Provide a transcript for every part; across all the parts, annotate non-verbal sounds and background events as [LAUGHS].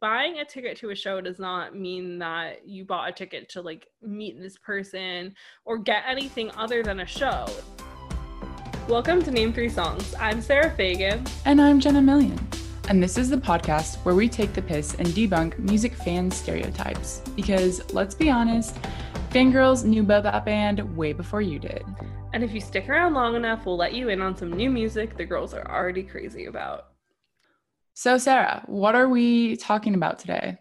Buying a ticket to a show does not mean that you bought a ticket to like meet this person or get anything other than a show. Welcome to Name Three Songs. I'm Sarah Fagan. And I'm Jenna Million. And this is the podcast where we take the piss and debunk music fan stereotypes. Because let's be honest, fangirls knew about that band way before you did. And if you stick around long enough, we'll let you in on some new music the girls are already crazy about. So, Sarah, what are we talking about today?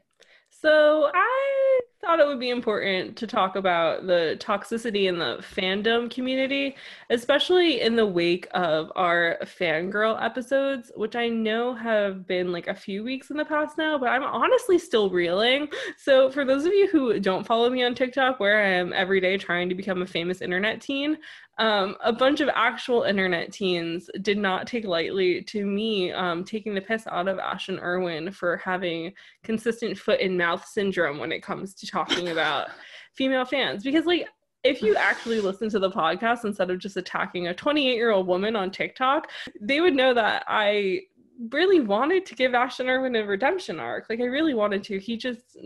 So, I thought it would be important to talk about the toxicity in the fandom community, especially in the wake of our fangirl episodes, which I know have been like a few weeks in the past now, but I'm honestly still reeling. So, for those of you who don't follow me on TikTok, where I am every day trying to become a famous internet teen, um, a bunch of actual internet teens did not take lightly to me um, taking the piss out of Ashton Irwin for having consistent foot and mouth syndrome when it comes to talking [LAUGHS] about female fans. Because, like, if you actually listen to the podcast instead of just attacking a 28 year old woman on TikTok, they would know that I really wanted to give Ashton Irwin a redemption arc. Like, I really wanted to. He just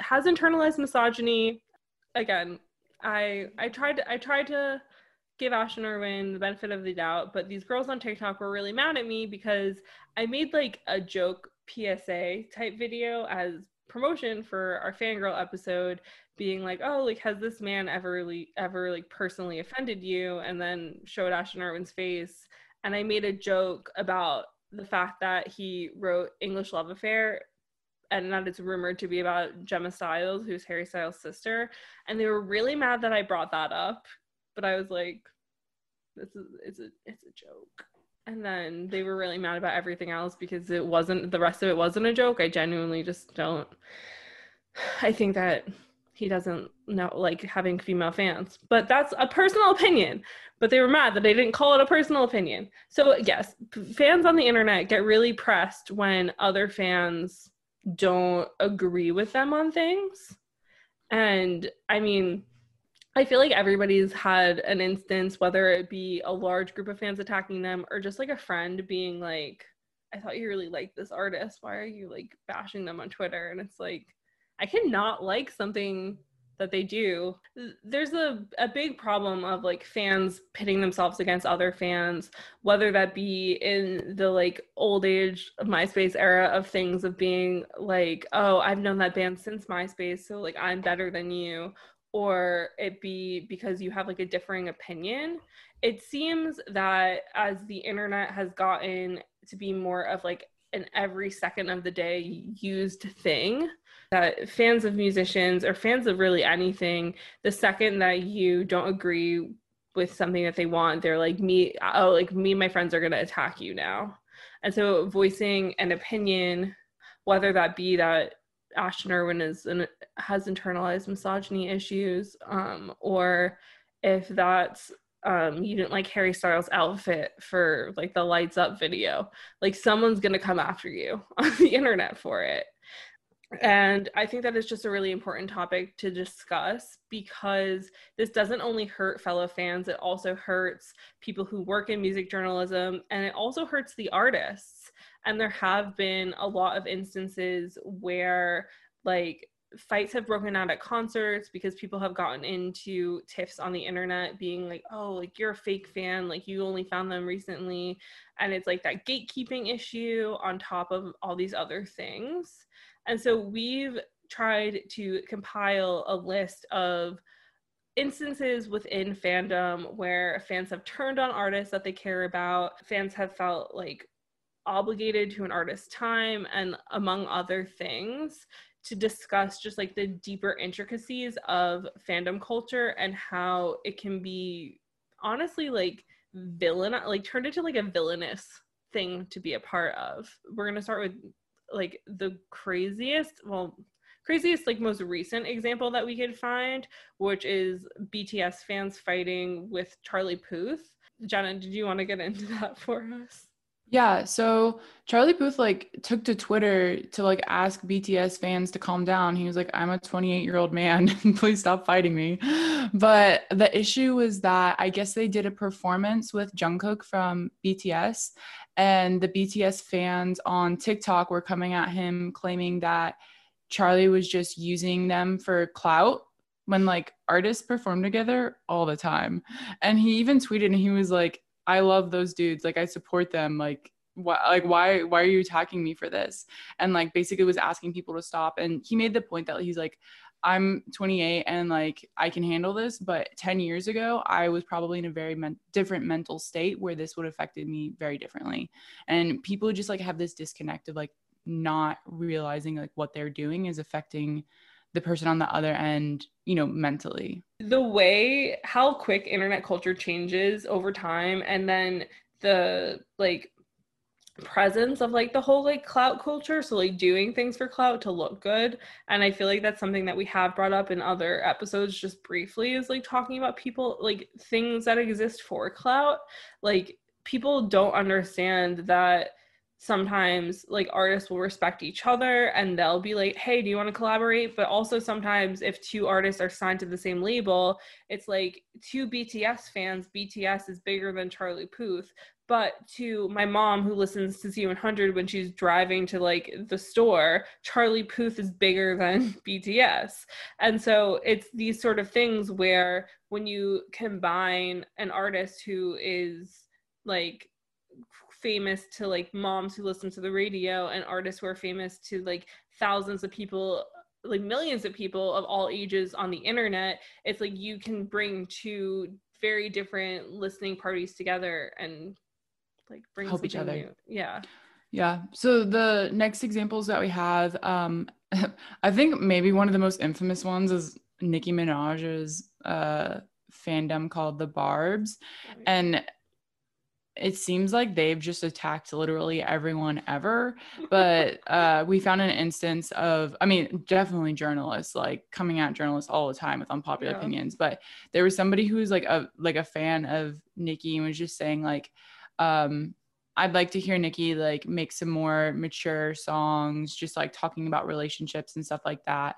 has internalized misogyny. Again, I I tried I tried to give Ashton Irwin the benefit of the doubt, but these girls on TikTok were really mad at me because I made like a joke PSA type video as promotion for our fangirl episode being like oh like has this man ever really ever like personally offended you? And then showed ashton irwin's face. And i made a joke about the fact that he wrote english love affair and that it's rumored to be about gemma styles who's harry styles sister. And they were really mad that i brought that up but I was like, this is it's a it's a joke. And then they were really mad about everything else because it wasn't the rest of it wasn't a joke. I genuinely just don't I think that he doesn't know like having female fans. But that's a personal opinion. But they were mad that they didn't call it a personal opinion. So yes, fans on the internet get really pressed when other fans don't agree with them on things. And I mean, I feel like everybody's had an instance, whether it be a large group of fans attacking them or just like a friend being like, I thought you really liked this artist. Why are you like bashing them on Twitter? And it's like, I cannot like something that they do. There's a, a big problem of like fans pitting themselves against other fans, whether that be in the like old age of MySpace era of things of being like, oh, I've known that band since MySpace, so like I'm better than you, or it be because you have like a differing opinion it seems that as the internet has gotten to be more of like an every second of the day used thing that fans of musicians or fans of really anything the second that you don't agree with something that they want they're like me oh like me and my friends are going to attack you now. And so voicing an opinion whether that be that Ashton Irwin is an, has internalized misogyny issues, um, or if that's um, you didn't like Harry Styles' outfit for like the lights up video, like someone's gonna come after you [LAUGHS] on the internet for it. And I think that is just a really important topic to discuss because this doesn't only hurt fellow fans, it also hurts people who work in music journalism and it also hurts the artists and there have been a lot of instances where like fights have broken out at concerts because people have gotten into tiffs on the internet being like oh like you're a fake fan like you only found them recently. And it's like that gatekeeping issue on top of all these other things. And so we've tried to compile a list of instances within fandom where fans have turned on artists that they care about. Fans have felt like obligated to an artist's time and among other things to discuss just like the deeper intricacies of fandom culture and how it can be honestly like villain like turned into like a villainous thing to be a part of. We're going to start with like the craziest, well, craziest like most recent example that we could find, which is BTS fans fighting with Charlie Puth. Jenna, did you want to get into that for us? Yeah, so Charlie Puth like took to Twitter to like ask BTS fans to calm down. He was like, "I'm a 28 year old man. [LAUGHS] Please stop fighting me." But the issue was that I guess they did a performance with Jungkook from BTS, and the BTS fans on TikTok were coming at him claiming that Charlie was just using them for clout when like artists perform together all the time. And he even tweeted and he was like, I love those dudes. Like I support them. Like why like why why are you attacking me for this? And like basically was asking people to stop. And he made the point that he's like, I'm 28 and like I can handle this, but 10 years ago I was probably in a very men- different mental state where this would have affected me very differently. And people just like have this disconnect of like not realizing like what they're doing is affecting the person on the other end, you know, mentally. The way how quick internet culture changes over time and then the like presence of like the whole like clout culture so like doing things for clout to look good and i feel like that's something that we have brought up in other episodes just briefly is like talking about people like things that exist for clout like people don't understand that sometimes like artists will respect each other and they'll be like hey do you want to collaborate? But also sometimes if two artists are signed to the same label it's like two bts fans bts is bigger than charlie puth but to my mom who listens to z100 when she's driving to like the store charlie puth is bigger than [LAUGHS] bts and so it's these sort of things where when you combine an artist who is like famous to like moms who listen to the radio and artists who are famous to like thousands of people like millions of people of all ages on the internet it's like you can bring two very different listening parties together and like bring help each other. new. yeah. Yeah. So the next examples that we have um [LAUGHS] i think maybe one of the most infamous ones is nicki minaj's uh fandom called the barbs. And it seems like they've just attacked literally everyone ever [LAUGHS] but uh, we found an instance of i mean definitely journalists like coming at journalists all the time with unpopular yeah. opinions but there was somebody who was like a like a fan of Nicki and was just saying like um i'd like to hear Nicki like make some more mature songs just like talking about relationships and stuff like that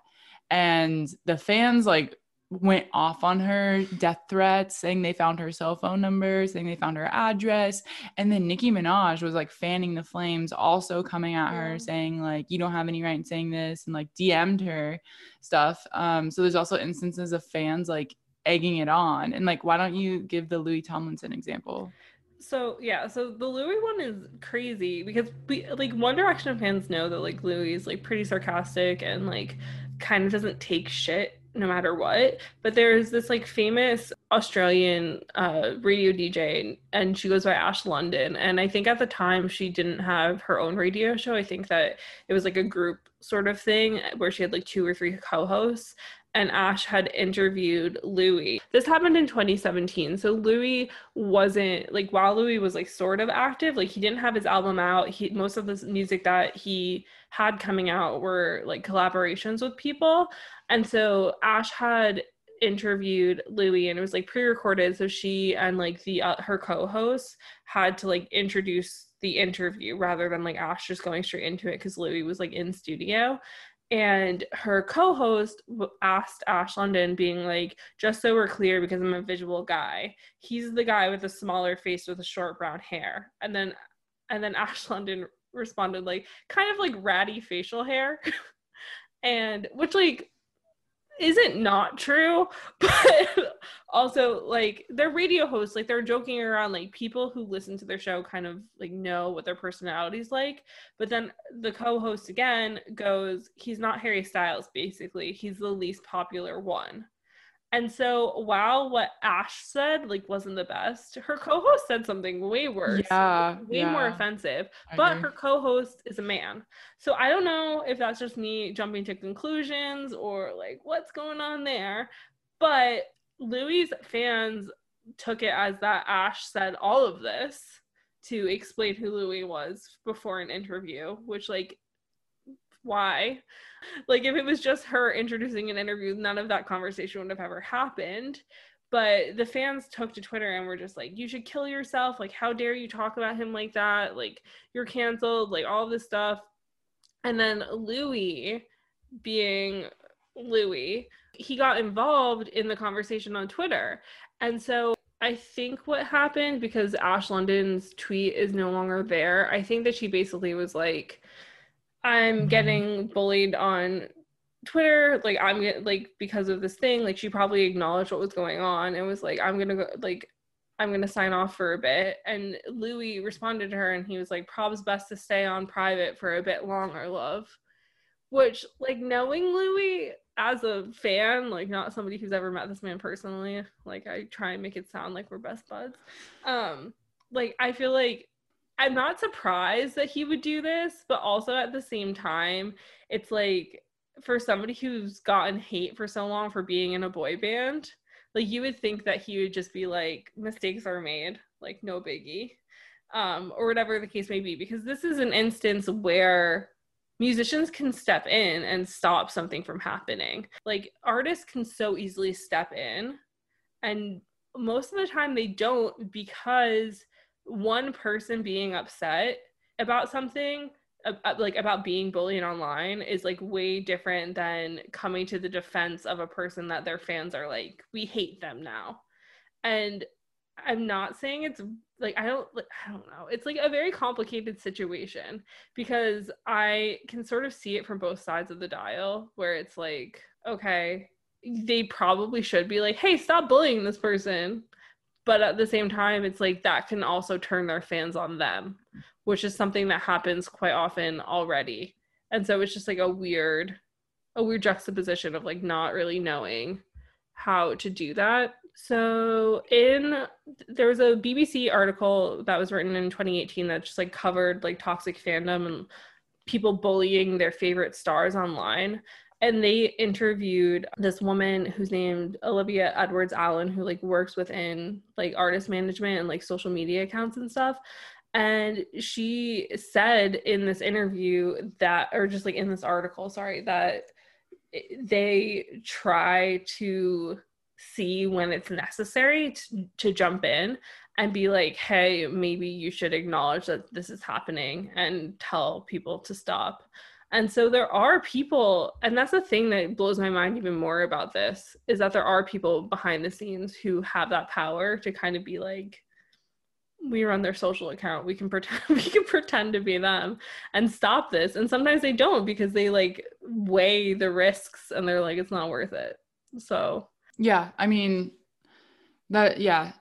and the fans like went off on her death threats saying they found her cell phone number saying they found her address. And then nicki minaj was like fanning the flames also coming at her saying like you don't have any right in saying this and like dm'd her stuff. Um so there's also instances of fans like egging it on. And like why don't you give the louis tomlinson example? So yeah so the louis one is crazy because we like one direction fans know that like louis is like pretty sarcastic and like kind of doesn't take shit no matter what. But there's this like famous Australian uh, radio DJ, and she goes by Ash London. And I think at the time she didn't have her own radio show. I think that it was like a group sort of thing where she had like two or three co hosts and Ash had interviewed Louis. This happened in 2017. So Louis wasn't like while Louis was like sort of active, like he didn't have his album out. He most of the music that he had coming out were like collaborations with people. And so Ash had interviewed Louis and it was like pre-recorded. So she and like the uh, her co-hosts had to like introduce the interview rather than like Ash just going straight into it cuz Louis was like in studio. And her co-host asked ash london being like just so we're clear because i'm a visual guy he's the guy with the smaller face with the short brown hair. And then and then ash london responded like kind of like ratty facial hair. [LAUGHS] And which like isn't not true [LAUGHS] but also like they're radio hosts. Like they're joking around like people who listen to their show kind of like know what their personality's like. But then the co-host again goes he's not harry styles basically. He's the least popular one and so while what Ash said like wasn't the best, her co-host said something way worse. Yeah. Way yeah. more offensive. I but agree. her co-host is a man. So I don't know if that's just me jumping to conclusions or like what's going on there. But Louis fans took it as that Ash said all of this to explain who Louis was before an interview, which like why? Like if it was just her introducing an interview, none of that conversation would have ever happened. But the fans took to Twitter and were just like, you should kill yourself. Like, how dare you talk about him like that? Like, you're canceled, like all this stuff. And then Louis, being Louis, he got involved in the conversation on Twitter. And so I think what happened because Ash London's tweet is no longer there, I think that she basically was like, I'm getting bullied on Twitter, like I'm get, like because of this thing, like she probably acknowledged what was going on and was like, I'm gonna go like I'm gonna sign off for a bit. And Louis responded to her and he was like, Prob's best to stay on private for a bit longer, love. Which like knowing Louis, as a fan, like not somebody who's ever met this man personally, like I try and make it sound like we're best buds. Um, like I feel like I'm not surprised that he would do this, but also at the same time, it's like for somebody who's gotten hate for so long for being in a boy band, like you would think that he would just be like, mistakes are made, like no biggie. Um, or whatever the case may be, because this is an instance where musicians can step in and stop something from happening. Like artists can so easily step in, and most of the time they don't because one person being upset about something like about being bullied online is like way different than coming to the defense of a person that their fans are like we hate them now and i'm not saying it's like I don't like I don't know. It's like a very complicated situation because I can sort of see it from both sides of the dial where it's like, okay, they probably should be like, "Hey, stop bullying this person." But at the same time, it's like that can also turn their fans on them, which is something that happens quite often already. And so it's just like a weird a weird juxtaposition of like not really knowing how to do that so in there was a BBC article that was written in 2018 that just like covered like toxic fandom and people bullying their favorite stars online and they interviewed this woman who's named Olivia Edwards Allen who like works within like artist management and like social media accounts and stuff and she said in this interview that or just like in this article sorry that they try to see when it's necessary to, to jump in and be like, hey, maybe you should acknowledge that this is happening and tell people to stop. And so there are people, and that's the thing that blows my mind even more about this is that there are people behind the scenes who have that power to kind of be like, we run their social account. We can [LAUGHS] pretend we can pretend to be them and stop this. And sometimes they don't because they like weigh the risks and they're like, it's not worth it. So yeah, I mean that yeah.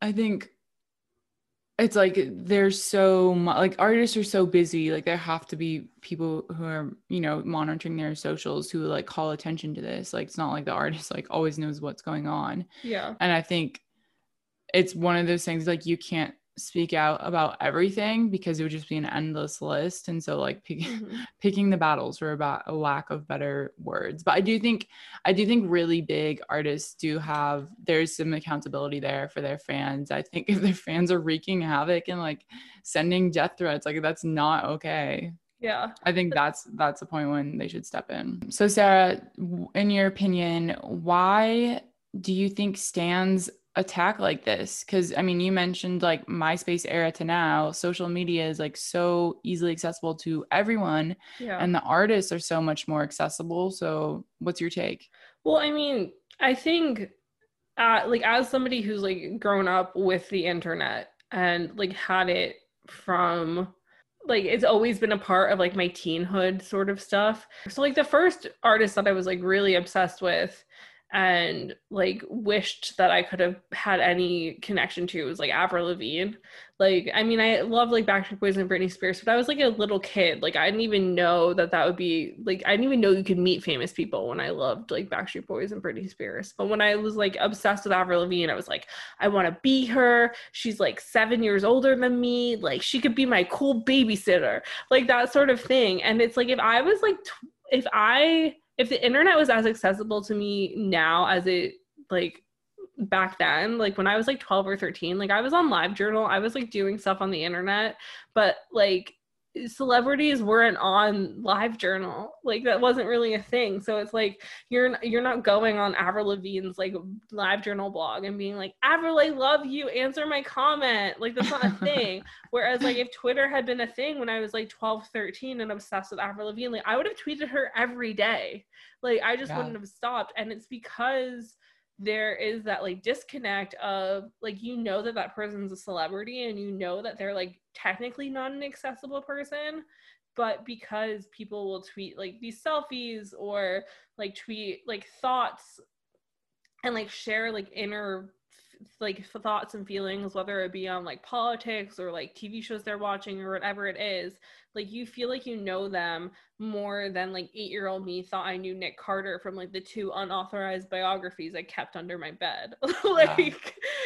I think it's like there's so much like artists are so busy like there have to be people who are you know monitoring their socials who like call attention to this. Like it's not like the artist like always knows what's going on. Yeah. And i think it's one of those things like you can't speak out about everything because it would just be an endless list. And so like pick, [LAUGHS] mm-hmm. picking the battles for about a lack of better words. But i do think i do think really big artists do have there's some accountability there for their fans. I think [LAUGHS] if their fans are wreaking havoc and like sending death threats like that's not okay. Yeah. I think that's that's the point when they should step in. So sarah in your opinion why do you think stans attack like this? Because i mean you mentioned like myspace era to now social media is like so easily accessible to everyone yeah. and the artists are so much more accessible so what's your take? Well i mean i think uh, like as somebody who's like grown up with the internet and like had it from like it's always been a part of like my teenhood sort of stuff. So like the first artist that i was like really obsessed with and like wished that I could have had any connection to. Was like Avril Lavigne. Like, I mean, I love like Backstreet Boys and Britney Spears, but I was like a little kid. Like, I didn't even know that that would be like, I didn't even know you could meet famous people when I loved like Backstreet Boys and Britney Spears. But when I was like obsessed with Avril Lavigne, I was like, I want to be her. She's like seven years older than me. Like, she could be my cool babysitter, like that sort of thing. And it's like, if I was like, tw- if I, if the internet was as accessible to me now as it like back then like when i was like 12 or 13 like i was on live journal i was like doing stuff on the internet but like celebrities weren't on live journal. Like that wasn't really a thing. So it's like you're you're not going on avril lavigne's like live journal blog and being like avril i love you. Answer my comment. Like that's not a [LAUGHS] thing. Whereas like if twitter had been a thing when i was like 12 13 and obsessed with avril lavigne like i would have tweeted her every day. Like i just yeah. wouldn't have stopped. And it's because there is that like disconnect of like you know that that person's a celebrity and you know that they're like technically not an accessible person but because people will tweet like these selfies or like tweet like thoughts and like share like inner like thoughts and feelings whether it be on like politics or like tv shows they're watching or whatever it is like you feel like you know them more than like eight year old me thought i knew nick carter from like the two unauthorized biographies i kept under my bed [LAUGHS] like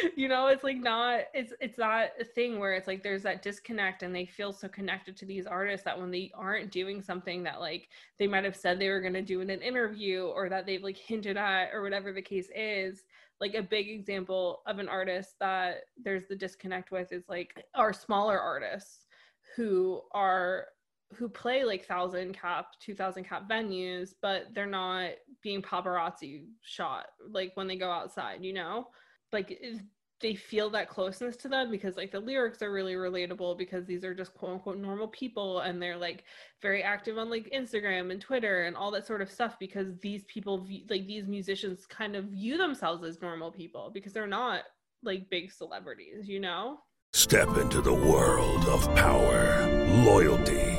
yeah. you know it's like not it's it's that thing where it's like there's that disconnect and they feel so connected to these artists that when they aren't doing something that like they might have said they were going to do in an interview or that they've like hinted at or whatever the case is like a big example of an artist that there's the disconnect with is like our smaller artists who are who play like thousand cap, two thousand cap venues, but they're not being paparazzi shot like when they go outside, you know? Like they feel that closeness to them because like the lyrics are really relatable because these are just quote unquote normal people and they're like very active on like Instagram and Twitter and all that sort of stuff because these people like these musicians kind of view themselves as normal people because they're not like big celebrities, you know? Step into the world of power, loyalty,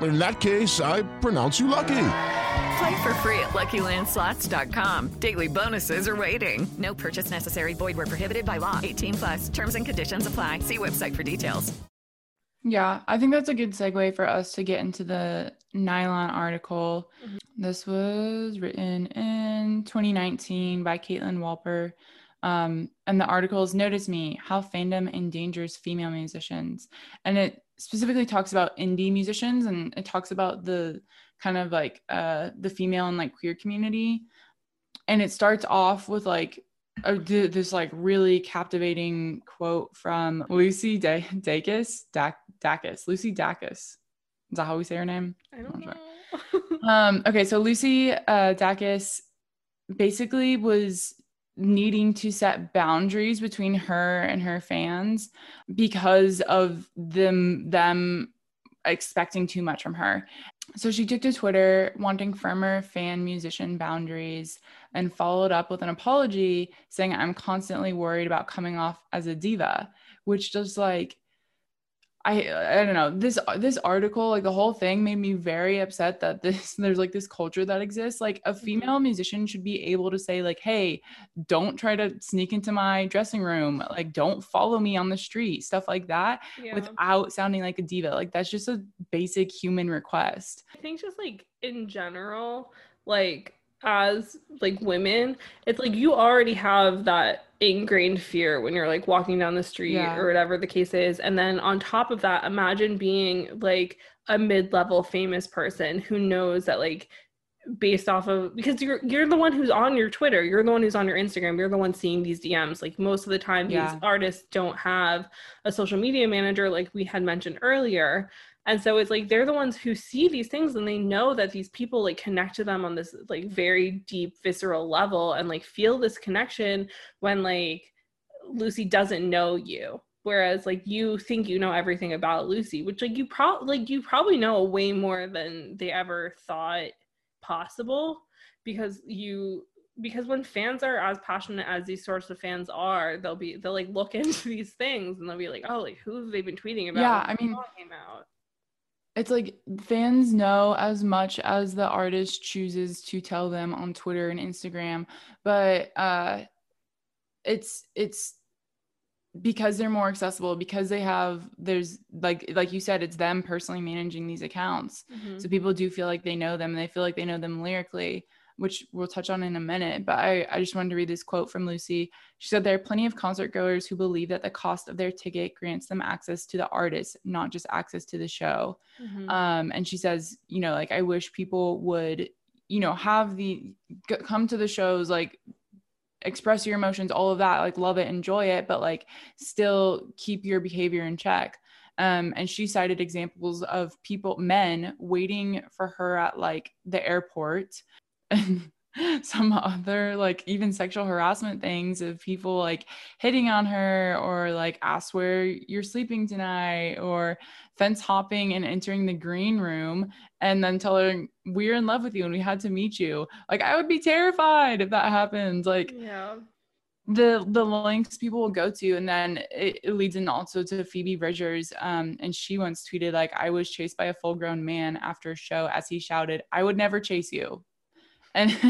in that case, I pronounce you lucky. Play for free at LuckyLandSlots.com. Daily bonuses are waiting. No purchase necessary. Void were prohibited by law. 18 plus. Terms and conditions apply. See website for details. Yeah, I think that's a good segue for us to get into the Nylon article. Mm-hmm. This was written in 2019 by Caitlin Wolper. Um, and the article is Notice Me How Fandom Endangers Female Musicians. And it specifically talks about indie musicians and it talks about the kind of like uh the female and like queer community. And it starts off with like a, this like really captivating quote from Lucy da- Dacus Dacus Lucy Dacus. Is that how we say her name? I don't know. [LAUGHS] Um okay so Lucy uh Dacus basically was needing to set boundaries between her and her fans because of them them expecting too much from her. So she took to Twitter wanting firmer fan musician boundaries and followed up with an apology saying I'm constantly worried about coming off as a diva, which just like I I don't know. This this article like the whole thing made me very upset that this [LAUGHS] there's like this culture that exists. Like a mm-hmm. female musician should be able to say like hey don't try to sneak into my dressing room. Like don't follow me on the street stuff like that yeah. without sounding like a diva. Like that's just a basic human request. I think just like in general like as like women it's like you already have that ingrained fear when you're like walking down the street yeah. or whatever the case is and then on top of that imagine being like a mid-level famous person who knows that like based off of because you're you're the one who's on your Twitter, you're the one who's on your Instagram, you're the one seeing these DMs. Like most of the time, yeah. these artists don't have a social media manager, like we had mentioned earlier. And so it's like they're the ones who see these things and they know that these people like connect to them on this like very deep visceral level and like feel this connection when like Lucy doesn't know you. Whereas like you think you know everything about Lucy, which like you probably like you probably know way more than they ever thought possible because you because when fans are as passionate as these sorts of fans are, they'll be they'll like look [LAUGHS] into these things and they'll be like, oh, like who have they been tweeting about? Yeah, I mean, it's like fans know as much as the artist chooses to tell them on Twitter and Instagram, but uh, it's it's because they're more accessible because they have there's like like you said it's them personally managing these accounts mm-hmm. so people do feel like they know them and they feel like they know them lyrically which we'll touch on in a minute. But I, I just wanted to read this quote from Lucy. She said, There are plenty of concert goers who believe that the cost of their ticket grants them access to the artist, not just access to the show. Mm-hmm. Um, and she says, You know, like, I wish people would, you know, have the come to the shows, like, express your emotions, all of that, like, love it, enjoy it, but like, still keep your behavior in check. Um, and she cited examples of people, men, waiting for her at like the airport and [LAUGHS] some other like even sexual harassment things of people like hitting on her or like ask where you're sleeping tonight or fence hopping and entering the green room and then telling her, we're in love with you and we had to meet you. Like i would be terrified if that happened. Like yeah. the the lengths people will go to and then it, it leads in also to phoebe bridgers um and she once tweeted like i was chased by a full grown man after a show as he shouted i would never chase you and [LAUGHS]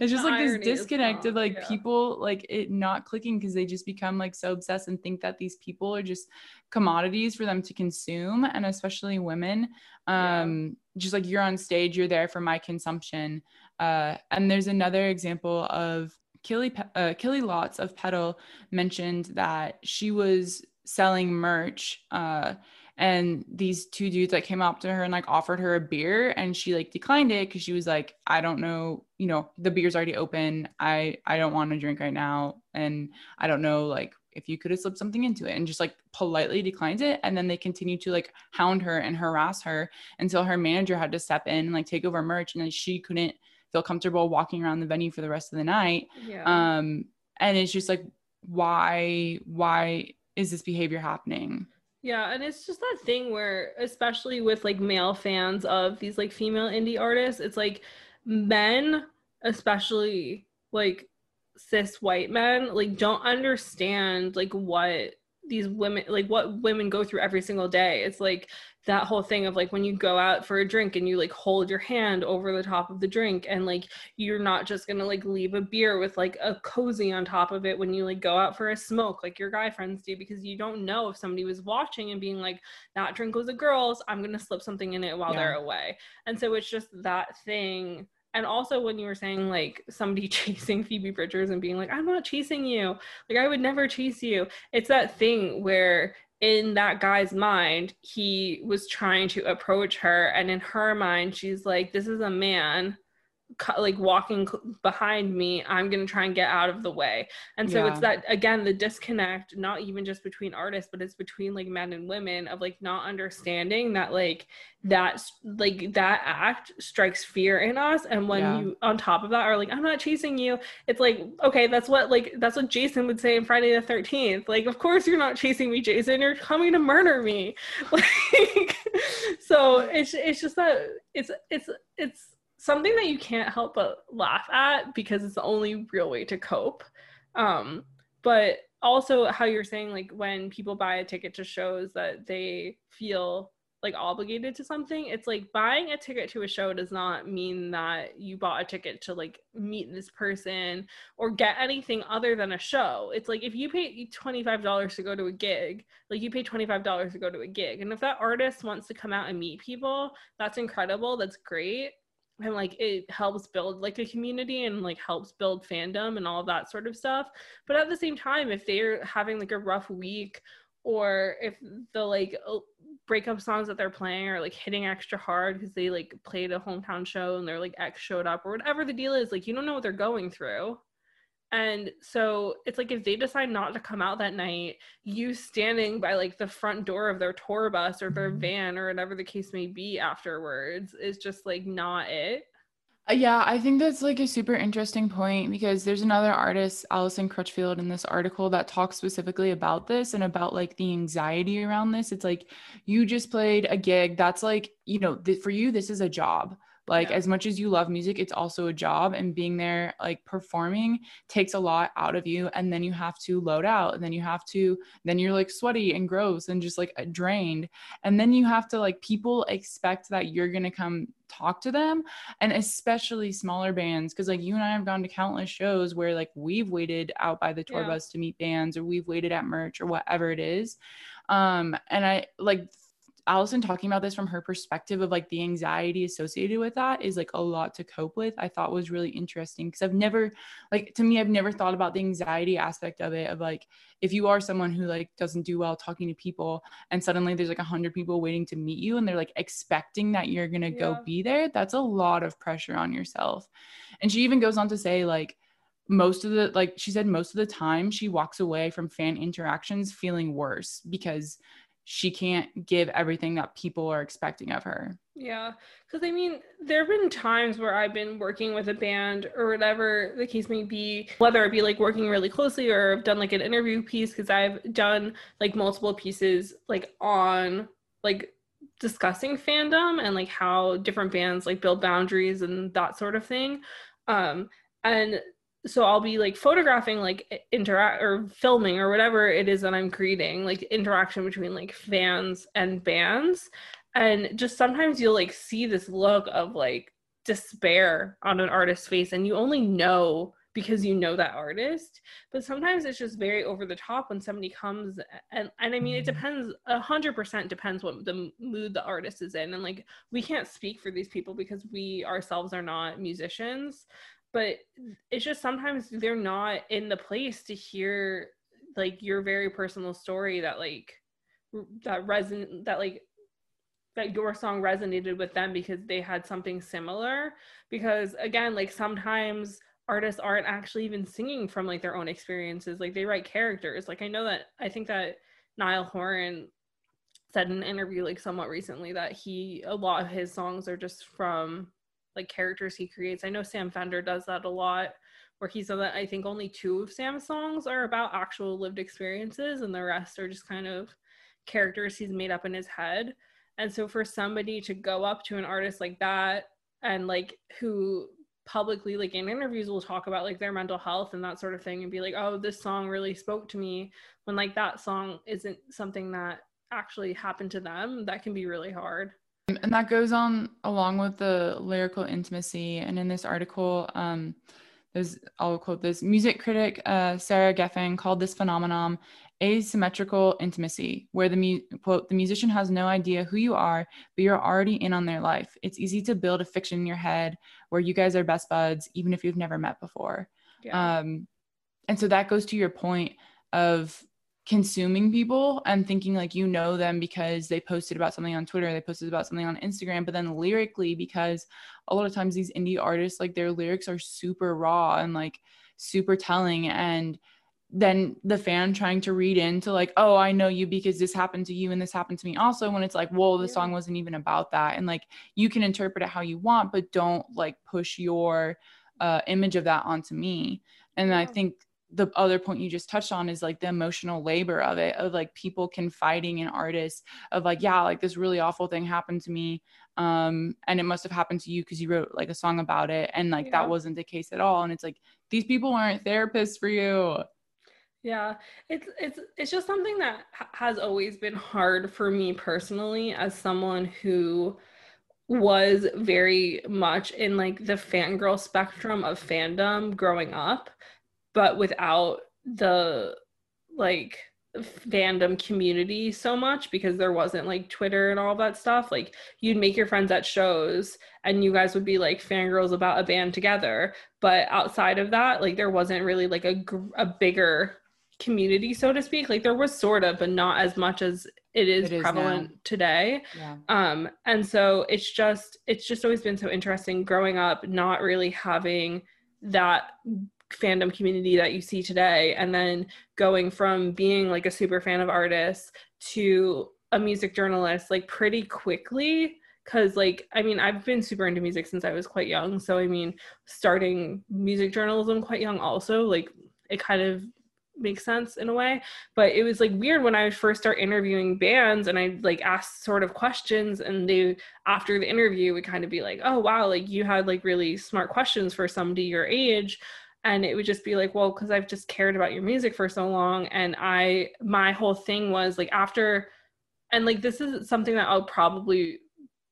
it's just the like this disconnected like yeah. people like it not clicking because they just become like so obsessed and think that these people are just commodities for them to consume and especially women um yeah. just like you're on stage you're there for my consumption uh and there's another example of Killy, uh, Killy Lots of Petal mentioned that she was selling merch uh, and these two dudes like came up to her and like offered her a beer and she like declined it because she was like i don't know you know the beer's already open. I i don't want to drink right now and i don't know like if you could have slipped something into it. And just like politely declines it and then they continue to like hound her and harass her until her manager had to step in and like take over merch and then she couldn't feel comfortable walking around the venue for the rest of the night. Yeah. um and it's just like why why is this behavior happening yeah, and it's just that thing where, especially with like male fans of these like female indie artists, it's like men, especially like cis white men, like don't understand like what these women like what women go through every single day. It's like that whole thing of like when you go out for a drink and you like hold your hand over the top of the drink and like you're not just gonna like leave a beer with like a cozy on top of it when you like go out for a smoke like your guy friends do because you don't know if somebody was watching and being like that drink was a girl's i'm gonna slip something in it while yeah. they're away and so it's just that thing and also when you were saying like somebody [LAUGHS] chasing Phoebe Bridgers and being like, I'm not chasing you, like I would never chase you. It's that thing where in that guy's mind, he was trying to approach her, and in her mind, she's like, This is a man like walking behind me i'm going to try and get out of the way. And so yeah. it's that again the disconnect not even just between artists but it's between like men and women of like not understanding that like that's like that act strikes fear in us. And when yeah. you on top of that are like i'm not chasing you it's like okay that's what like that's what jason would say in friday the 13th like of course you're not chasing me jason. You're coming to murder me. [LAUGHS] Like so it's it's just that it's it's it's something that you can't help but laugh at because it's the only real way to cope. Um, but also how you're saying like when people buy a ticket to shows that they feel like obligated to something it's like buying a ticket to a show does not mean that you bought a ticket to like meet this person or get anything other than a show. It's like if you pay $25 to go to a gig like you pay $25 to go to a gig. And if that artist wants to come out and meet people that's incredible. That's great and like it helps build like a community and like helps build fandom and all that sort of stuff. But at the same time if they're having like a rough week or if the like oh, breakup songs that they're playing are like hitting extra hard because they like played a hometown show and their like ex showed up or whatever the deal is like you don't know what they're going through and so it's like if they decide not to come out that night, you standing by like the front door of their tour bus or their mm-hmm. van or whatever the case may be afterwards is just like not it. Uh, yeah, I think that's like a super interesting point because there's another artist, Allison Crutchfield, in this article that talks specifically about this and about like the anxiety around this. It's like you just played a gig that's like, you know, th- for you, this is a job Like Yeah. as much as you love music, it's also a job and being there like performing takes a lot out of you and then you have to load out and then you have to then you're like sweaty and gross and just like drained and then you have to like people expect that you're going to come talk to them and especially smaller bands because like you and I have gone to countless shows where like we've waited out by the tour Yeah. bus to meet bands or we've waited at merch or whatever it is um and I like Allison talking about this from her perspective of like the anxiety associated with that is like a lot to cope with. I thought was really interesting because I've never like to me I've never thought about the anxiety aspect of it of like if you are someone who like doesn't do well talking to people and suddenly there's like a hundred people waiting to meet you and they're like expecting that you're gonna go be there, that's a lot of pressure on yourself. And she even goes on to say like most of the like she said most of the time she walks away from fan interactions feeling worse because she can't give everything that people are expecting of her. Yeah, because I mean, there have been times where I've been working with a band or whatever the case may be, whether it be like working really closely or I've done like an interview piece because I've done like multiple pieces like on like discussing fandom and like how different bands like build boundaries and that sort of thing. Um, and so I'll be like photographing like interact or filming or whatever it is that I'm creating, like interaction between like fans and bands. And just sometimes you'll like see this look of like despair on an artist's face and you only know because you know that artist. But sometimes it's just very over the top when somebody comes and and i mean it mm-hmm. depends a hundred percent depends what the mood the artist is in. And like we can't speak for these people because we ourselves are not musicians but it's just sometimes they're not in the place to hear like your very personal story that like that reson that like that your song resonated with them because they had something similar. Because again like sometimes artists aren't actually even singing from like their own experiences. Like they write characters. Like i know that i think that niall horan said in an interview like somewhat recently that he a lot of his songs are just from like characters he creates. I know sam fender does that a lot where he said that i think only two of sam's songs are about actual lived experiences and the rest are just kind of characters he's made up in his head. And so for somebody to go up to an artist like that and like who publicly like in interviews will talk about like their mental health and that sort of thing and be like oh this song really spoke to me when like that song isn't something that actually happened to them that can be really hard And that goes on along with the lyrical intimacy. And in this article, um, there's I'll quote this music critic uh, Sarah Geffen called this phenomenon asymmetrical intimacy, where the mu- quote the musician has no idea who you are, but you're already in on their life. It's easy to build a fiction in your head where you guys are best buds, even if you've never met before. yeah Um, and so that goes to your point of consuming people and thinking like you know them because they posted about something on Twitter, they posted about something on Instagram, but then lyrically, because a lot of times these indie artists, like their lyrics are super raw and like super telling. And then the fan trying to read into like, oh, I know you because this happened to you and this happened to me also. When it's like, well, the song wasn't even about that. And like you can interpret it how you want, but don't like push your uh, image of that onto me. And I think the other point you just touched on is like the emotional labor of it, of like people confiding in artists, of like, yeah, like this really awful thing happened to me. Um, and it must have happened to you because you wrote like a song about it. And like Yeah. that wasn't the case at all. And it's like, these people aren't therapists for you. Yeah, it's it's it's just something that has always been hard for me personally as someone who was very much in like the fangirl spectrum of fandom growing up, but without the like fandom community so much because there wasn't like Twitter and all that stuff. Like you'd make your friends at shows and you guys would be like fangirls about a band together, but outside of that, like there wasn't really like a gr- a bigger community so to speak like there was sort of but not as much as it is, It prevalent today Yeah. um and so it's just it's just always been so interesting growing up not really having that fandom community that you see today and then going from being like a super fan of artists to a music journalist like pretty quickly because like i mean i've been super into music since i was quite young so i mean starting music journalism quite young also like it kind of makes sense in a way. But it was like weird when I first start interviewing bands and I like ask sort of questions and they after the interview would kind of be like, oh wow, like you had like really smart questions for somebody your age. And it would just be like, well, because I've just cared about your music for so long. And I my whole thing was like after and like this is something that I'll probably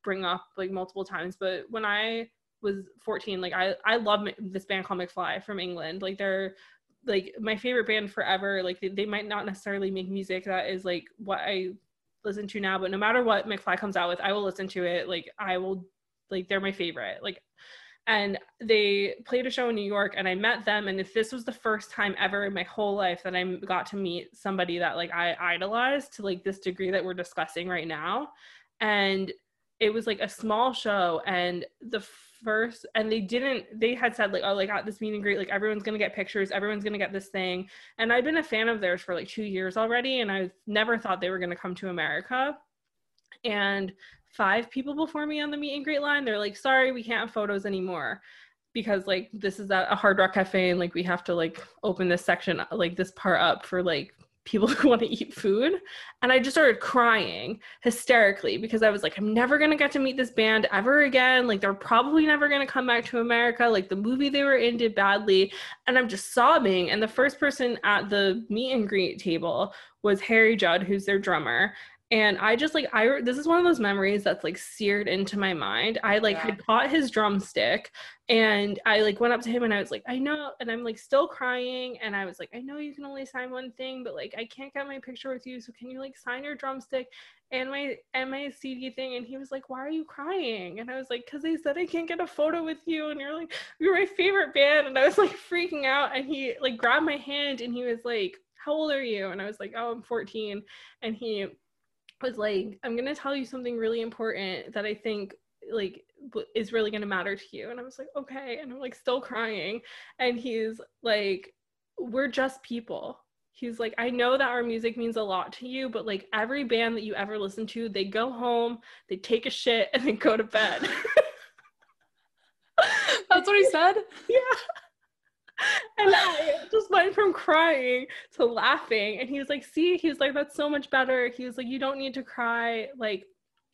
bring up like multiple times, but when I was 14 like i i love this band called mcfly from england like they're like my favorite band forever like they, they might not necessarily make music that is like what i listen to now but no matter what mcfly comes out with i will listen to it like i will like they're my favorite like and they played a show in new york and i met them and if this was the first time ever in my whole life that i got to meet somebody that like i idolized to like this degree that we're discussing right now. And it was like a small show and the first and they didn't they had said like oh like at this meet and greet like everyone's gonna get pictures everyone's gonna get this thing. And i'd been a fan of theirs for like two years already and i never thought they were gonna come to america. And five people before me on the meet and greet line they're like sorry we can't have photos anymore because like this is at a hard rock cafe and like we have to like open this section like this part up for like people [LAUGHS] who want to eat food. And I just started crying hysterically because I was like, I'm never going to get to meet this band ever again. Like, they're probably never going to come back to America. Like, the movie they were in did badly. And I'm just sobbing. And the first person at the meet and greet table was Harry Judd, who's their drummer and i just like i this is one of those memories that's like seared into my mind. I like yeah. had caught his drumstick and i like went up to him and i was like i know and i'm like still crying and i was like i know you can only sign one thing but like i can't get my picture with you so can you like sign your drumstick and my and my cd thing? And he was like why are you crying? And i was like because they said i can't get a photo with you and you're like you're my favorite band and i was like freaking out and he like grabbed my hand and he was like how old are you? And i was like oh i'm 14 and he was like, I'm gonna tell you something really important that I think like is really gonna matter to you. And I was like, okay. And I'm like still crying. And he's like, we're just people. He's like, I know that our music means a lot to you, but like every band that you ever listen to, they go home, they take a shit, and then go to bed. [LAUGHS] That's what he said? [LAUGHS] Yeah [LAUGHS] and I just went from crying to laughing. And he was like, see, he was like, that's so much better. He was like, you don't need to cry. Like,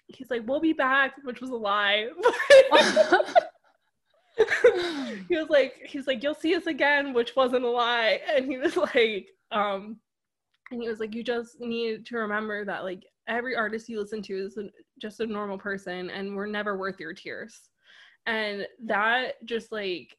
he's like, we'll be back, which was a lie. [LAUGHS] [LAUGHS] he was like, he's like, you'll see us again, which wasn't a lie. And he was like, um, and he was like, you just need to remember that like every artist you listen to is just a normal person and we're never worth your tears. And that just like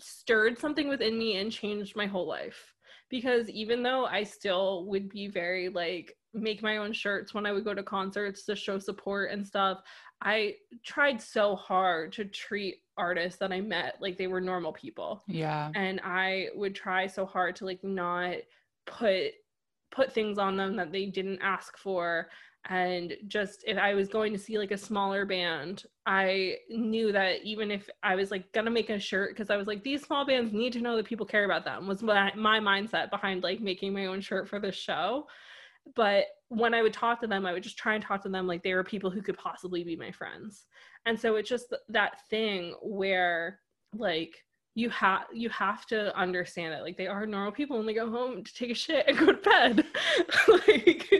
stirred something within me and changed my whole life because even though I still would be very like make my own shirts when I would go to concerts to show support and stuff, I tried so hard to treat artists that I met like they were normal people. Yeah. And I would try so hard to like not put put things on them that they didn't ask for and just if i was going to see like a smaller band i knew that even if i was like gonna make a shirt because i was like these small bands need to know that people care about them was my, my mindset behind like making my own shirt for this show. But when i would talk to them i would just try and talk to them like they were people who could possibly be my friends. And so it's just that thing where like you have you have to understand it like they are normal people and they go home to take a shit and go to bed. [LAUGHS] Like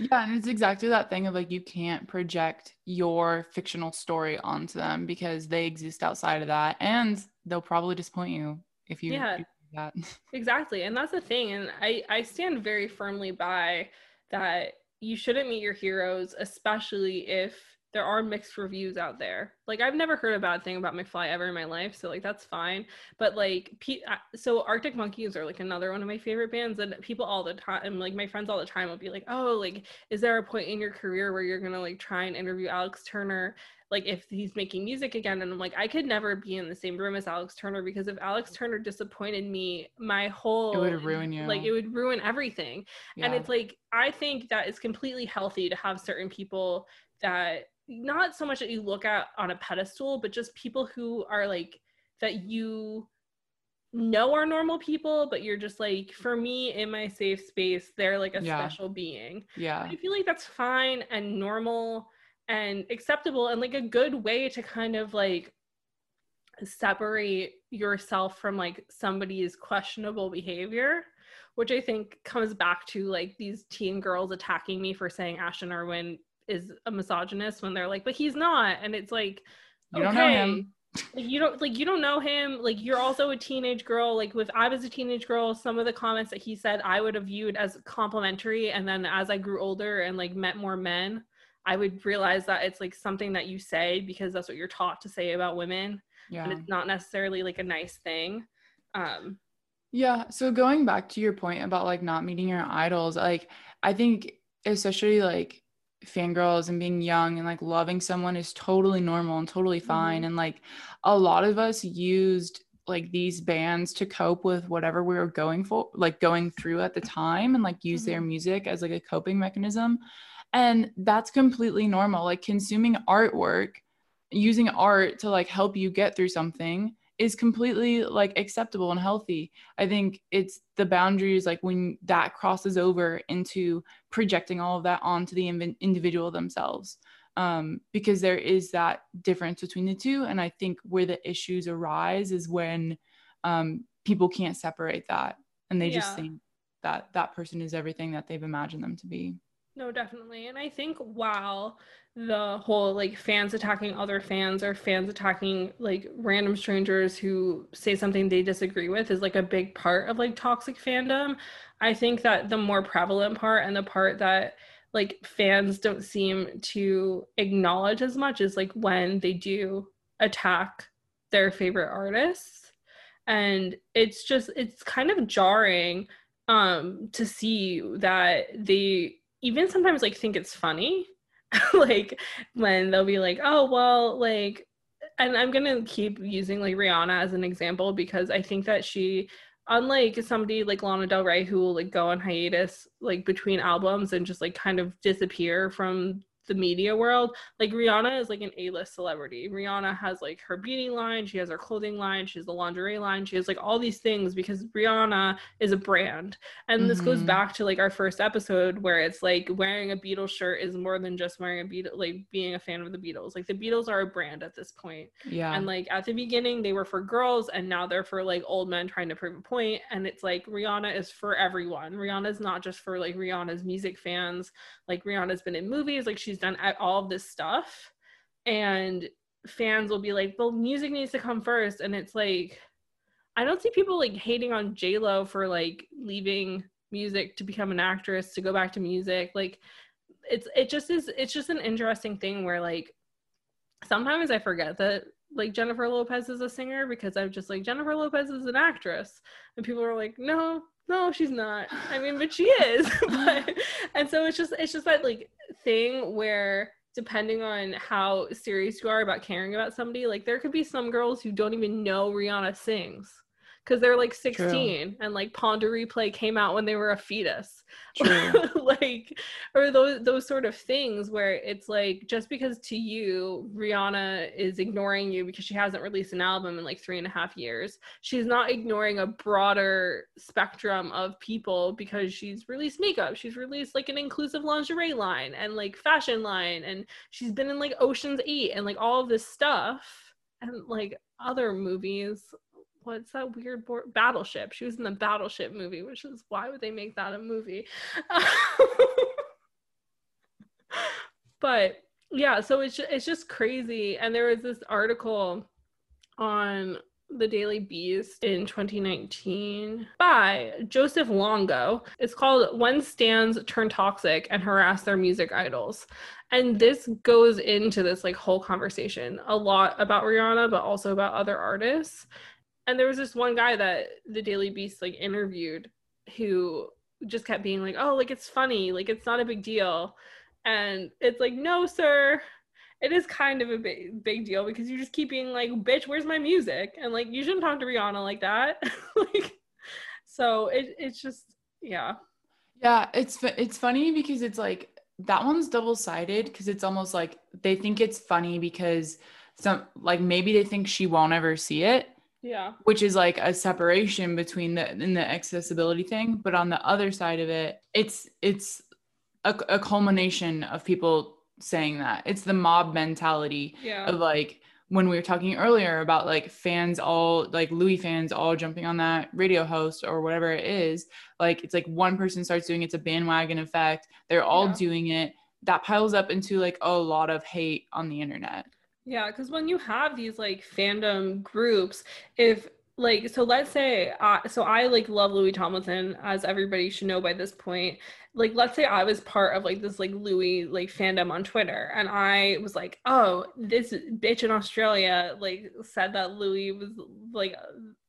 yeah, and it's exactly that thing of like you can't project your fictional story onto them because they exist outside of that and they'll probably disappoint you if you yeah that. [LAUGHS] exactly and that's the thing and i i stand very firmly by that you shouldn't meet your heroes especially if there are mixed reviews out there. Like I've never heard a bad thing about McFly ever in my life, so like that's fine. But like, so Arctic Monkeys are like another one of my favorite bands, and people all the time, like my friends all the time, will be like, "Oh, like, is there a point in your career where you're gonna like try and interview Alex Turner, like if he's making music again?" And I'm like, I could never be in the same room as Alex Turner because if Alex Turner disappointed me, my whole it would ruin you. Like it would ruin everything. Yeah. And it's like I think that it's completely healthy to have certain people that not so much that you look at on a pedestal, but just people who are like that you know are normal people, but you're just like, for me in my safe space, they're like a yeah. special being. Yeah. I feel like that's fine and normal and acceptable and like a good way to kind of like separate yourself from like somebody's questionable behavior which I think comes back to like these teen girls attacking me for saying Ashton Irwin is a misogynist when they're like, but he's not. And it's like, You don't know him. Like, you don't like you don't know him like you're also a teenage girl like if i was a teenage girl some of the comments that he said i would have viewed as complimentary and then as i grew older and like met more men i would realize that it's like something that you say because that's what you're taught to say about women Yeah. and it's not necessarily like a nice thing um Yeah. So going back to your point about like not meeting your idols, like I think especially like fangirls and being young and like loving someone is totally normal and totally fine. Mhm. And like a lot of us used like these bands to cope with whatever we were going for, like going through at the time and like use their music as like a coping mechanism. And that's completely normal. Like consuming artwork, using art to like help you get through something is completely like acceptable and healthy. I think it's the boundaries like when that crosses over into projecting all of that onto the inv- individual themselves. Um, because there is that difference between the two. And I think where the issues arise is when um, people can't separate that and they just think that that person is everything that they've imagined them to be. No, definitely. And I think while the whole like fans attacking other fans or fans attacking like random strangers who say something they disagree with is like a big part of like toxic fandom, I think that the more prevalent part and the part that like fans don't seem to acknowledge as much is like when they do attack their favorite artists. And it's just it's kind of jarring um to see that they even sometimes like think it's funny. [LAUGHS] Like when they'll be like oh well like and i'm gonna keep using like rihanna as an example because i think that she unlike somebody like lana del rey who will like go on hiatus like between albums and just like kind of disappear from the media world like rihanna is like an a-list celebrity rihanna has like her beauty line she has her clothing line she has the lingerie line she has like all these things because rihanna is a brand and this goes Mhm. back to like our first episode where it's like wearing a Beatles shirt is more than just wearing a Beatles, like being a fan of the Beatles. Like the Beatles are a brand at this point. Yeah. And like at the beginning, they were for girls, and now they're for like old men trying to prove a point. And it's like Rihanna is for everyone. Rihanna's not just for like Rihanna's music fans. Like Rihanna's been in movies, like she's done all of this stuff. And fans will be like, well, music needs to come first. And it's like, I don't see people like hating on J Lo for like leaving music to become an actress to go back to music. Like it's it just is it's just an interesting thing where like sometimes I forget that like Jennifer Lopez is a singer because I'm just like Jennifer Lopez is an actress and people are like no no she's not. I mean but she is. [LAUGHS] But, and so it's just it's just that like thing where depending on how serious you are about caring about somebody like there could be some girls who don't even know Rihanna sings because they're like 16 and like Pon de Replay came out when they were a fetus. [LAUGHS] Like or those those sort of things where it's like just because to you rihanna is ignoring you because she hasn't released an album in like three and a half years she's not ignoring a broader spectrum of people because she's released makeup she's released like an inclusive lingerie line and like fashion line and she's been in like oceans 8 and like all of this stuff and like other movies what's that weird board battleship she was in the battleship movie which is why would they make that a movie [LAUGHS] but yeah so it's just, it's just crazy and there was this article on the Daily Beast in 2019 by Joseph Longo. It's called When Stans Turn Toxic and Harass Their Music Idols. And this goes into this like whole conversation a lot about Rihanna, but also about other artists. And there was this one guy that the Daily Beast like interviewed who just kept being like, oh, like it's funny, like it's not a big deal. And it's like, no, sir, it is kind of a big big deal because you just keep being like, bitch, where's my music? And like you shouldn't talk to Rihanna like that. [LAUGHS] like so it it's just yeah. Yeah, it's it's funny because it's like that one's double sided because it's almost like they think it's funny because some like maybe they think she won't ever see it, Yeah. which is like a separation between the in the accessibility thing. But on the other side of it, it's it's a, a culmination of people saying that it's the mob mentality Yeah. of like when we were talking earlier about like fans all like Louis fans all jumping on that radio host or whatever it is, like it's like one person starts doing it, it's a bandwagon effect. They're all Yeah. doing it. That piles up into like a lot of hate on the internet. Yeah, because when you have these like fandom groups, if like so let's say uh, so I like love Louis Tomlinson as everybody should know by this point. Like let's say I was part of like this like Louis like fandom on Twitter and I was like, "Oh, this bitch in Australia like said that Louis was like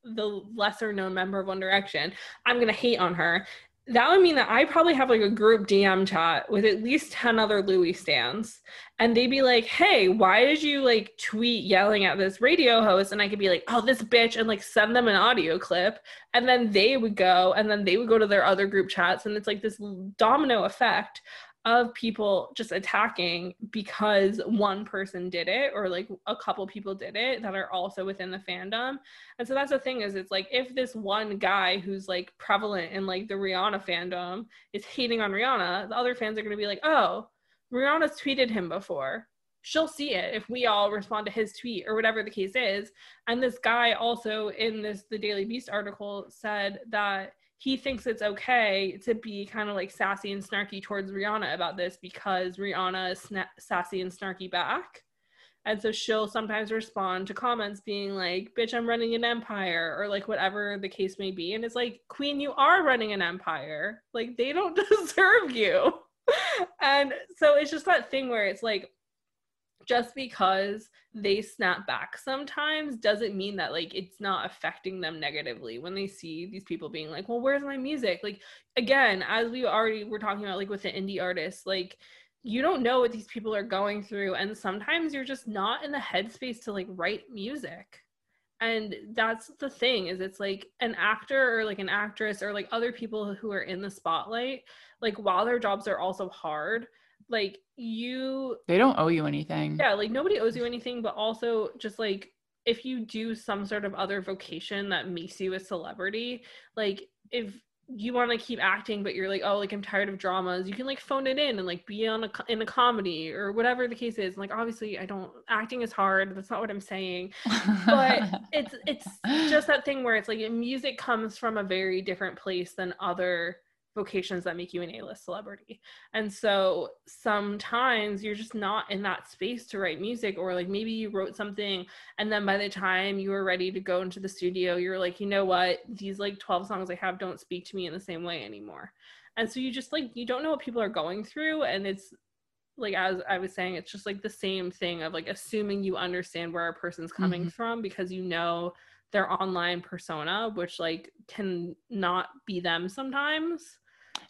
the lesser known member of One Direction. I'm to hate on her." That would mean that I probably have like a group DM chat with at least 10 other Louis stans and they'd be like, "Hey, why did you like tweet yelling at this radio host?" And I could be like, "Oh, this bitch," and like send them an audio clip, and then they would go, and then they would go to their other group chats, and it's like this domino effect of people just attacking because one person did it or like a couple people did it that are also within the fandom. And so that's the thing is it's like if this one guy who's like prevalent in like the Rihanna fandom is hating on Rihanna, the other fans are going to be like, "Oh, Rihanna's tweeted him before. She'll see it if we all respond to his tweet or whatever the case is. And this guy also in this the Daily Beast article said that he thinks it's okay to be kind of like sassy and snarky towards Rihanna about this because Rihanna is sna- sassy and snarky back. And so she'll sometimes respond to comments being like, bitch, I'm running an empire, or like whatever the case may be. And it's like, Queen, you are running an empire. Like, they don't [LAUGHS] deserve you. and so it's just that thing where it's like, just because they snap back sometimes doesn't mean that like it's not affecting them negatively when they see these people being like well where's my music? Like again as we already were talking about like with the indie artists like you don't know what these people are going through and sometimes you're just not in the headspace to like write music. And that's the thing is it's like an actor or like an actress or like other people who are in the spotlight like while their jobs are also hard like you They don't owe you anything. yeah like nobody owes you anything but also just like if you do some sort of other vocation that makes you a celebrity like if you want to keep acting but you're like oh like i'm tired of dramas you can like phone it in and like be on a in a comedy or whatever the case is like obviously i don't acting is hard that's not what i'm saying but [LAUGHS] it's it's just that thing where it's like music comes from a very different place than other vocations that make you an A-list celebrity. And so sometimes you're just not in that space to write music or like maybe you wrote something and then by the time you were ready to go into the studio you're like, "You know what? These like 12 songs I have don't speak to me in the same way anymore." And so you just like you don't know what people are going through and it's like as I was saying, it's just like the same thing of like assuming you understand where a person's coming Mhm. from because you know their online persona, which like can not be them sometimes.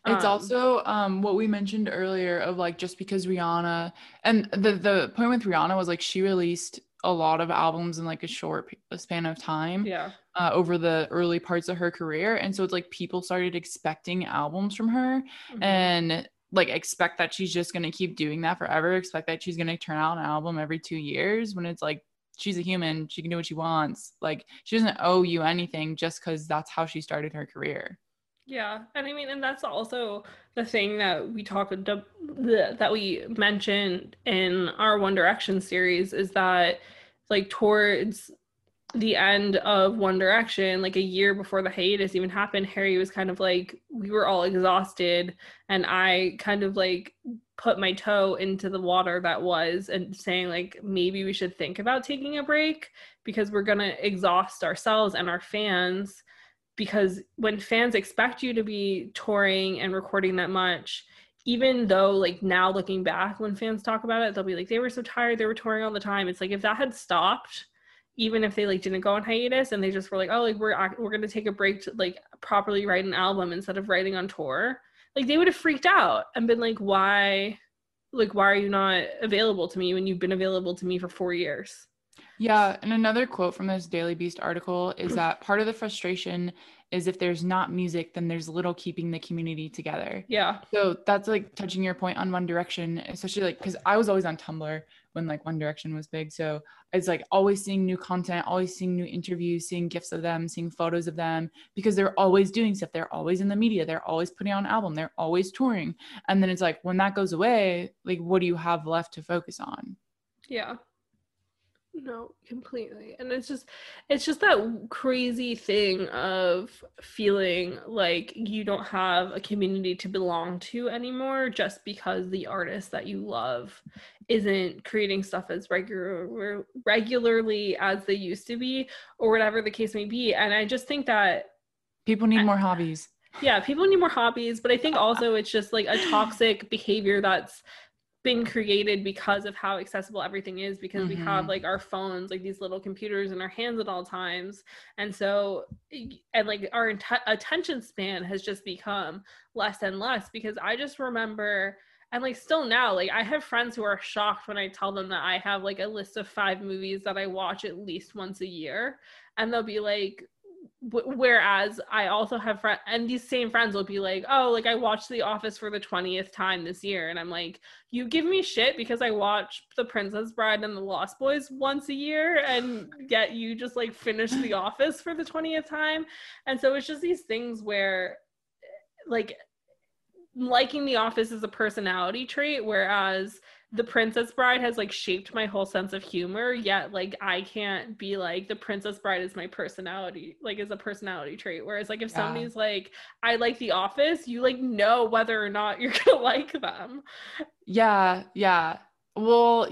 It's Um, also um, what we mentioned earlier of like just because Rihanna and the the point with Rihanna was like she released a lot of albums in like a short span of time yeah, uh, over the early parts of her career, and so it's like people started expecting albums from her Mhm. and like expect that she's just gonna keep doing that forever. Expect that she's gonna turn out an album every two years when it's like she's a human, she can do what she wants. Like she doesn't owe you anything just because that's how she started her career. Yeah, and I mean, and that's also the thing that we talked that we mentioned in our One Direction series is that like towards the end of One Direction, like a year before the hiatus even happened, Harry was kind of like, we were all exhausted. And I kind of like put my toe into the water that was and saying, like, maybe we should think about taking a break because we're going to exhaust ourselves and our fans. Because when fans expect you to be touring and recording that much, even though like now looking back when fans talk about it they'll be like they were so tired they were touring all the time. It's like if that had stopped even if they like didn't go on hiatus and they just were like oh like we're we're gonna take a break to like properly write an album instead of writing on tour like they would have freaked out and been like why like why are you not available to me when you've been available to me for four years Yeah, and another quote from this Daily Beast article is that part of the frustration is if there's not music, then there's little keeping the community together. yeah So that's like touching your point on One Direction, especially like because I was always on Tumblr when like One Direction was big. So it's like always seeing new content, always seeing new interviews, seeing gifs of them, seeing photos of them because they're always doing stuff. They're always in the media. They're always putting out an album. They're always touring. And then it's like when that goes away, like what do you have left to focus on? Yeah. No completely. And it's just it's just that crazy thing of feeling like you don't have a community to belong to anymore just because the artist that you love isn't creating stuff as regular regularly as they used to be or whatever the case may be. And i just think that people need more hobbies. Yeah people need more hobbies but i think also it's just like a toxic behavior that's been created because of how accessible everything is because mm-hmm. we have mm-hmm. like our phones like these little computers in our hands at all times and so and like our attention span has just become less and less because i just remember and like still now like i have friends who are shocked when i tell them that i have like a list of five movies that i watch at least once a year and they'll be like whereas I also have friends, and these same friends will be like, "Oh, like I watched The Office for the twentieth time this year," and I'm like, "You give me shit because I watch The Princess Bride and The Lost Boys once a year, and yet you just like finish The Office for the twentieth time," and so it's just these things where, like, liking The Office is a personality trait, whereas the princess bride has like shaped my whole sense of humor yet like i can't be like the princess bride is my personality like is a personality trait whereas like if yeah. somebody's like i like the office you like know whether or not [LAUGHS] you're gonna like them yeah yeah well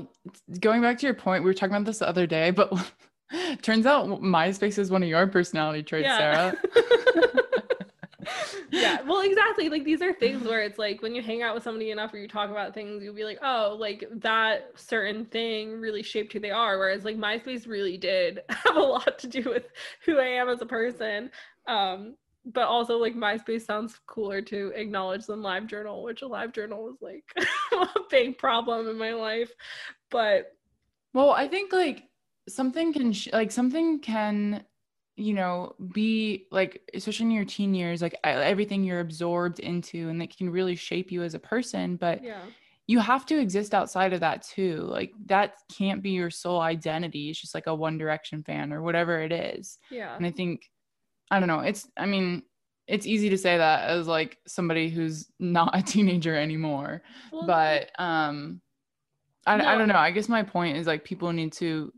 going back to your point we were talking about this the other day but [LAUGHS] turns out myspace is one of your personality traits yeah. sarah [LAUGHS] yeah well exactly like these are things where it's like when you hang out with somebody enough or you talk about things you'll be like oh like that certain thing really shaped who they are whereas like myspace really did [LAUGHS] have a lot to do with who i am as a person um but also like myspace sounds cooler to acknowledge than livejournal which a livejournal was like [LAUGHS] a big problem in my life but well i think like something can sh- like something can you know be like especially in your teen years like everything you're absorbed into and that can really shape you as a person but yeah. you have to exist outside of that too like that can't be your sole identity it's just like a one direction fan or whatever it is. Yeah. And i think i don't know it's i mean it's easy to say that as like somebody who's not a teenager anymore well, but um I, no. I don't know i guess my point is like people need to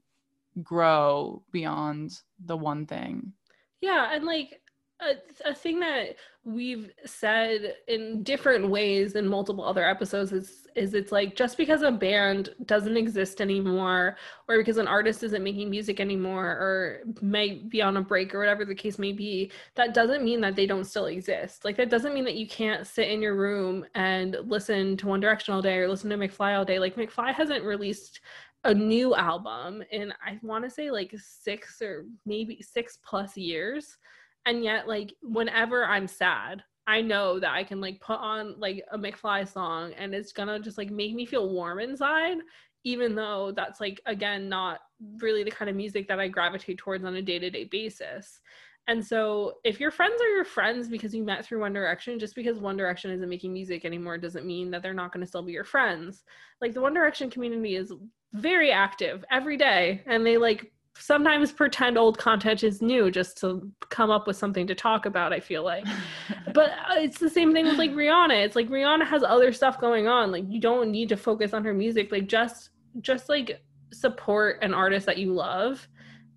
grow beyond the one thing. Yeah, and like a, a thing that we've said in different ways in multiple other episodes is is it's like just because a band doesn't exist anymore or because an artist isn't making music anymore or may be on a break or whatever the case may be that doesn't mean that they don't still exist like that doesn't mean that you can't sit in your room and listen to one direction all day or listen to mcfly all day like mcfly hasn't released a new album in I want to say like 6 or maybe 6 plus years and yet like whenever I'm sad I know that I can like put on like a McFly song and it's gonna just like make me feel warm inside, even though that's like again not really the kind of music that I gravitate towards on a day to day basis. And so if your friends are your friends because you met through One Direction, just because One Direction isn't making music anymore doesn't mean that they're not going to still be your friends. Like the One Direction community is very active every day and they like sometimes pretend old content is new just to come up with something to talk about i feel like. [LAUGHS] But uh, it's the same thing with like rihanna. It's like rihanna has other stuff going on. Like you don't need to focus on her music. Like just just like support an artist that you love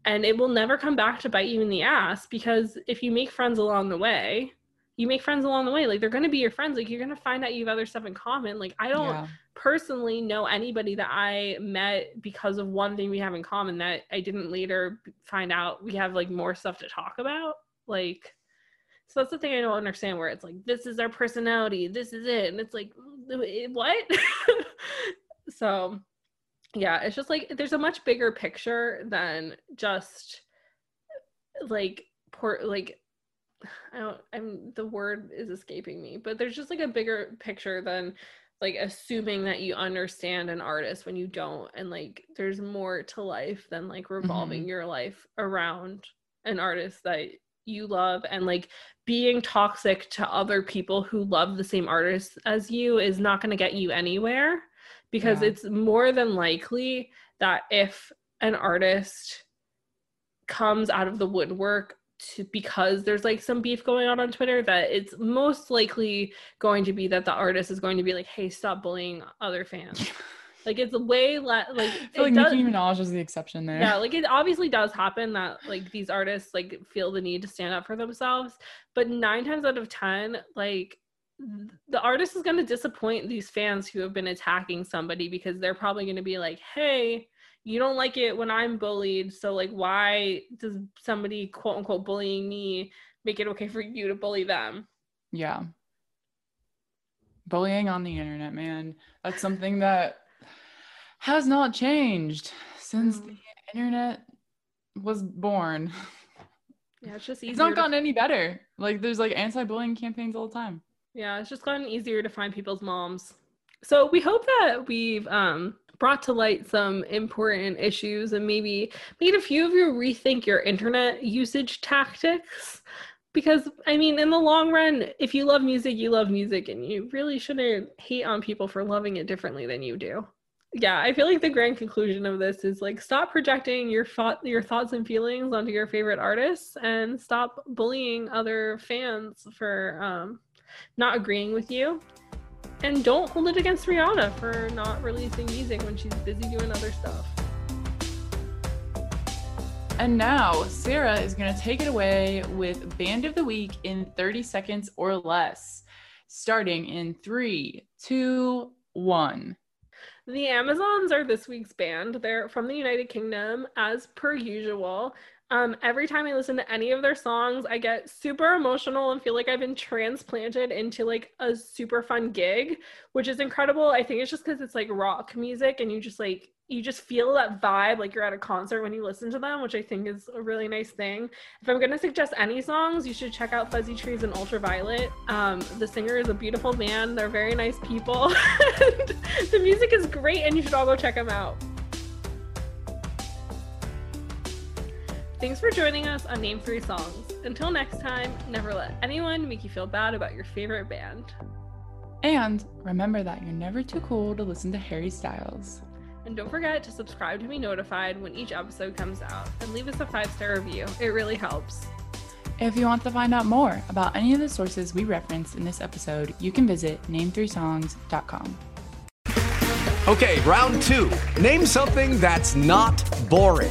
and it will never come back to bite you in the ass because if you make friends along the way you make friends along the way. Like they're going to be your friends. Like you're going to find out you have other stuff in common. Like i don't yeah personally know anybody that I met because of one thing we have in common that I didn't later find out we have like more stuff to talk about. Like, so that's the thing I don't understand where it's like, this is our personality, this is it. And it's like, what? [LAUGHS] so, yeah, it's just like there's a much bigger picture than just like, port, like, I don't, I'm the word is escaping me, but there's just like a bigger picture than like assuming that you understand an artist when you don't and like there's more to life than like revolving mm-hmm. your life around an artist that you love and like being toxic to other people who love the same artist as you is not going to get you anywhere because yeah. it's more than likely that if an artist comes out of the woodwork to because there's like some beef going on on Twitter that it's most likely going to be that the artist is going to be like, "Hey, stop bullying other fans." [LAUGHS] Like it's way less. Like I feel like does- Nicki Minaj is the exception there. yeah like it obviously does happen that like these artists like feel the need to stand up for themselves but nine times out of ten like the artist is going to disappoint these fans who have been attacking somebody because they're probably going to be like hey you don't like it when i'm bullied so like why does somebody quote unquote bullying me make it okay for you to bully them Yeah. Bullying on the internet, man. That's something that has not changed since the internet was born. [LAUGHS] yeah it's just easier It's not to- gotten any better. Like there's like anti-bullying campaigns all the time. Yeah, it's just gotten easier to find people's moms. So we hope that we've um, brought to light some important issues and maybe made a few of you rethink your internet usage tactics. Because I mean, in the long run, if you love music, you love music, and you really shouldn't hate on people for loving it differently than you do. Yeah, I feel like the grand conclusion of this is like stop projecting your thought your thoughts and feelings onto your favorite artists and stop bullying other fans for um, not agreeing with you. And don't hold it against Rihanna for not releasing music when she's busy doing other stuff. And now Sarah is going to take it away with Band of the Week in 30 seconds or less, starting in three, two, one. The Amazons are this week's band. They're from the United Kingdom, as per usual. Um, every time I listen to any of their songs, I get super emotional and feel like I've been transplanted into like a super fun gig, which is incredible. I think it's just because it's like rock music and you just like you just feel that vibe like you're at a concert when you listen to them, which I think is a really nice thing. If I'm gonna suggest any songs, you should check out Fuzzy Trees and Ultraviolet. Um, the singer is a beautiful man. They're very nice people. [LAUGHS] the music is great, and you should all go check them out. Thanks for joining us on Name Three Songs. Until next time, never let anyone make you feel bad about your favorite band. And remember that you're never too cool to listen to Harry Styles. And don't forget to subscribe to be notified when each episode comes out and leave us a five star review. It really helps. If you want to find out more about any of the sources we referenced in this episode, you can visit name3songs.com. Okay, round two. Name something that's not boring.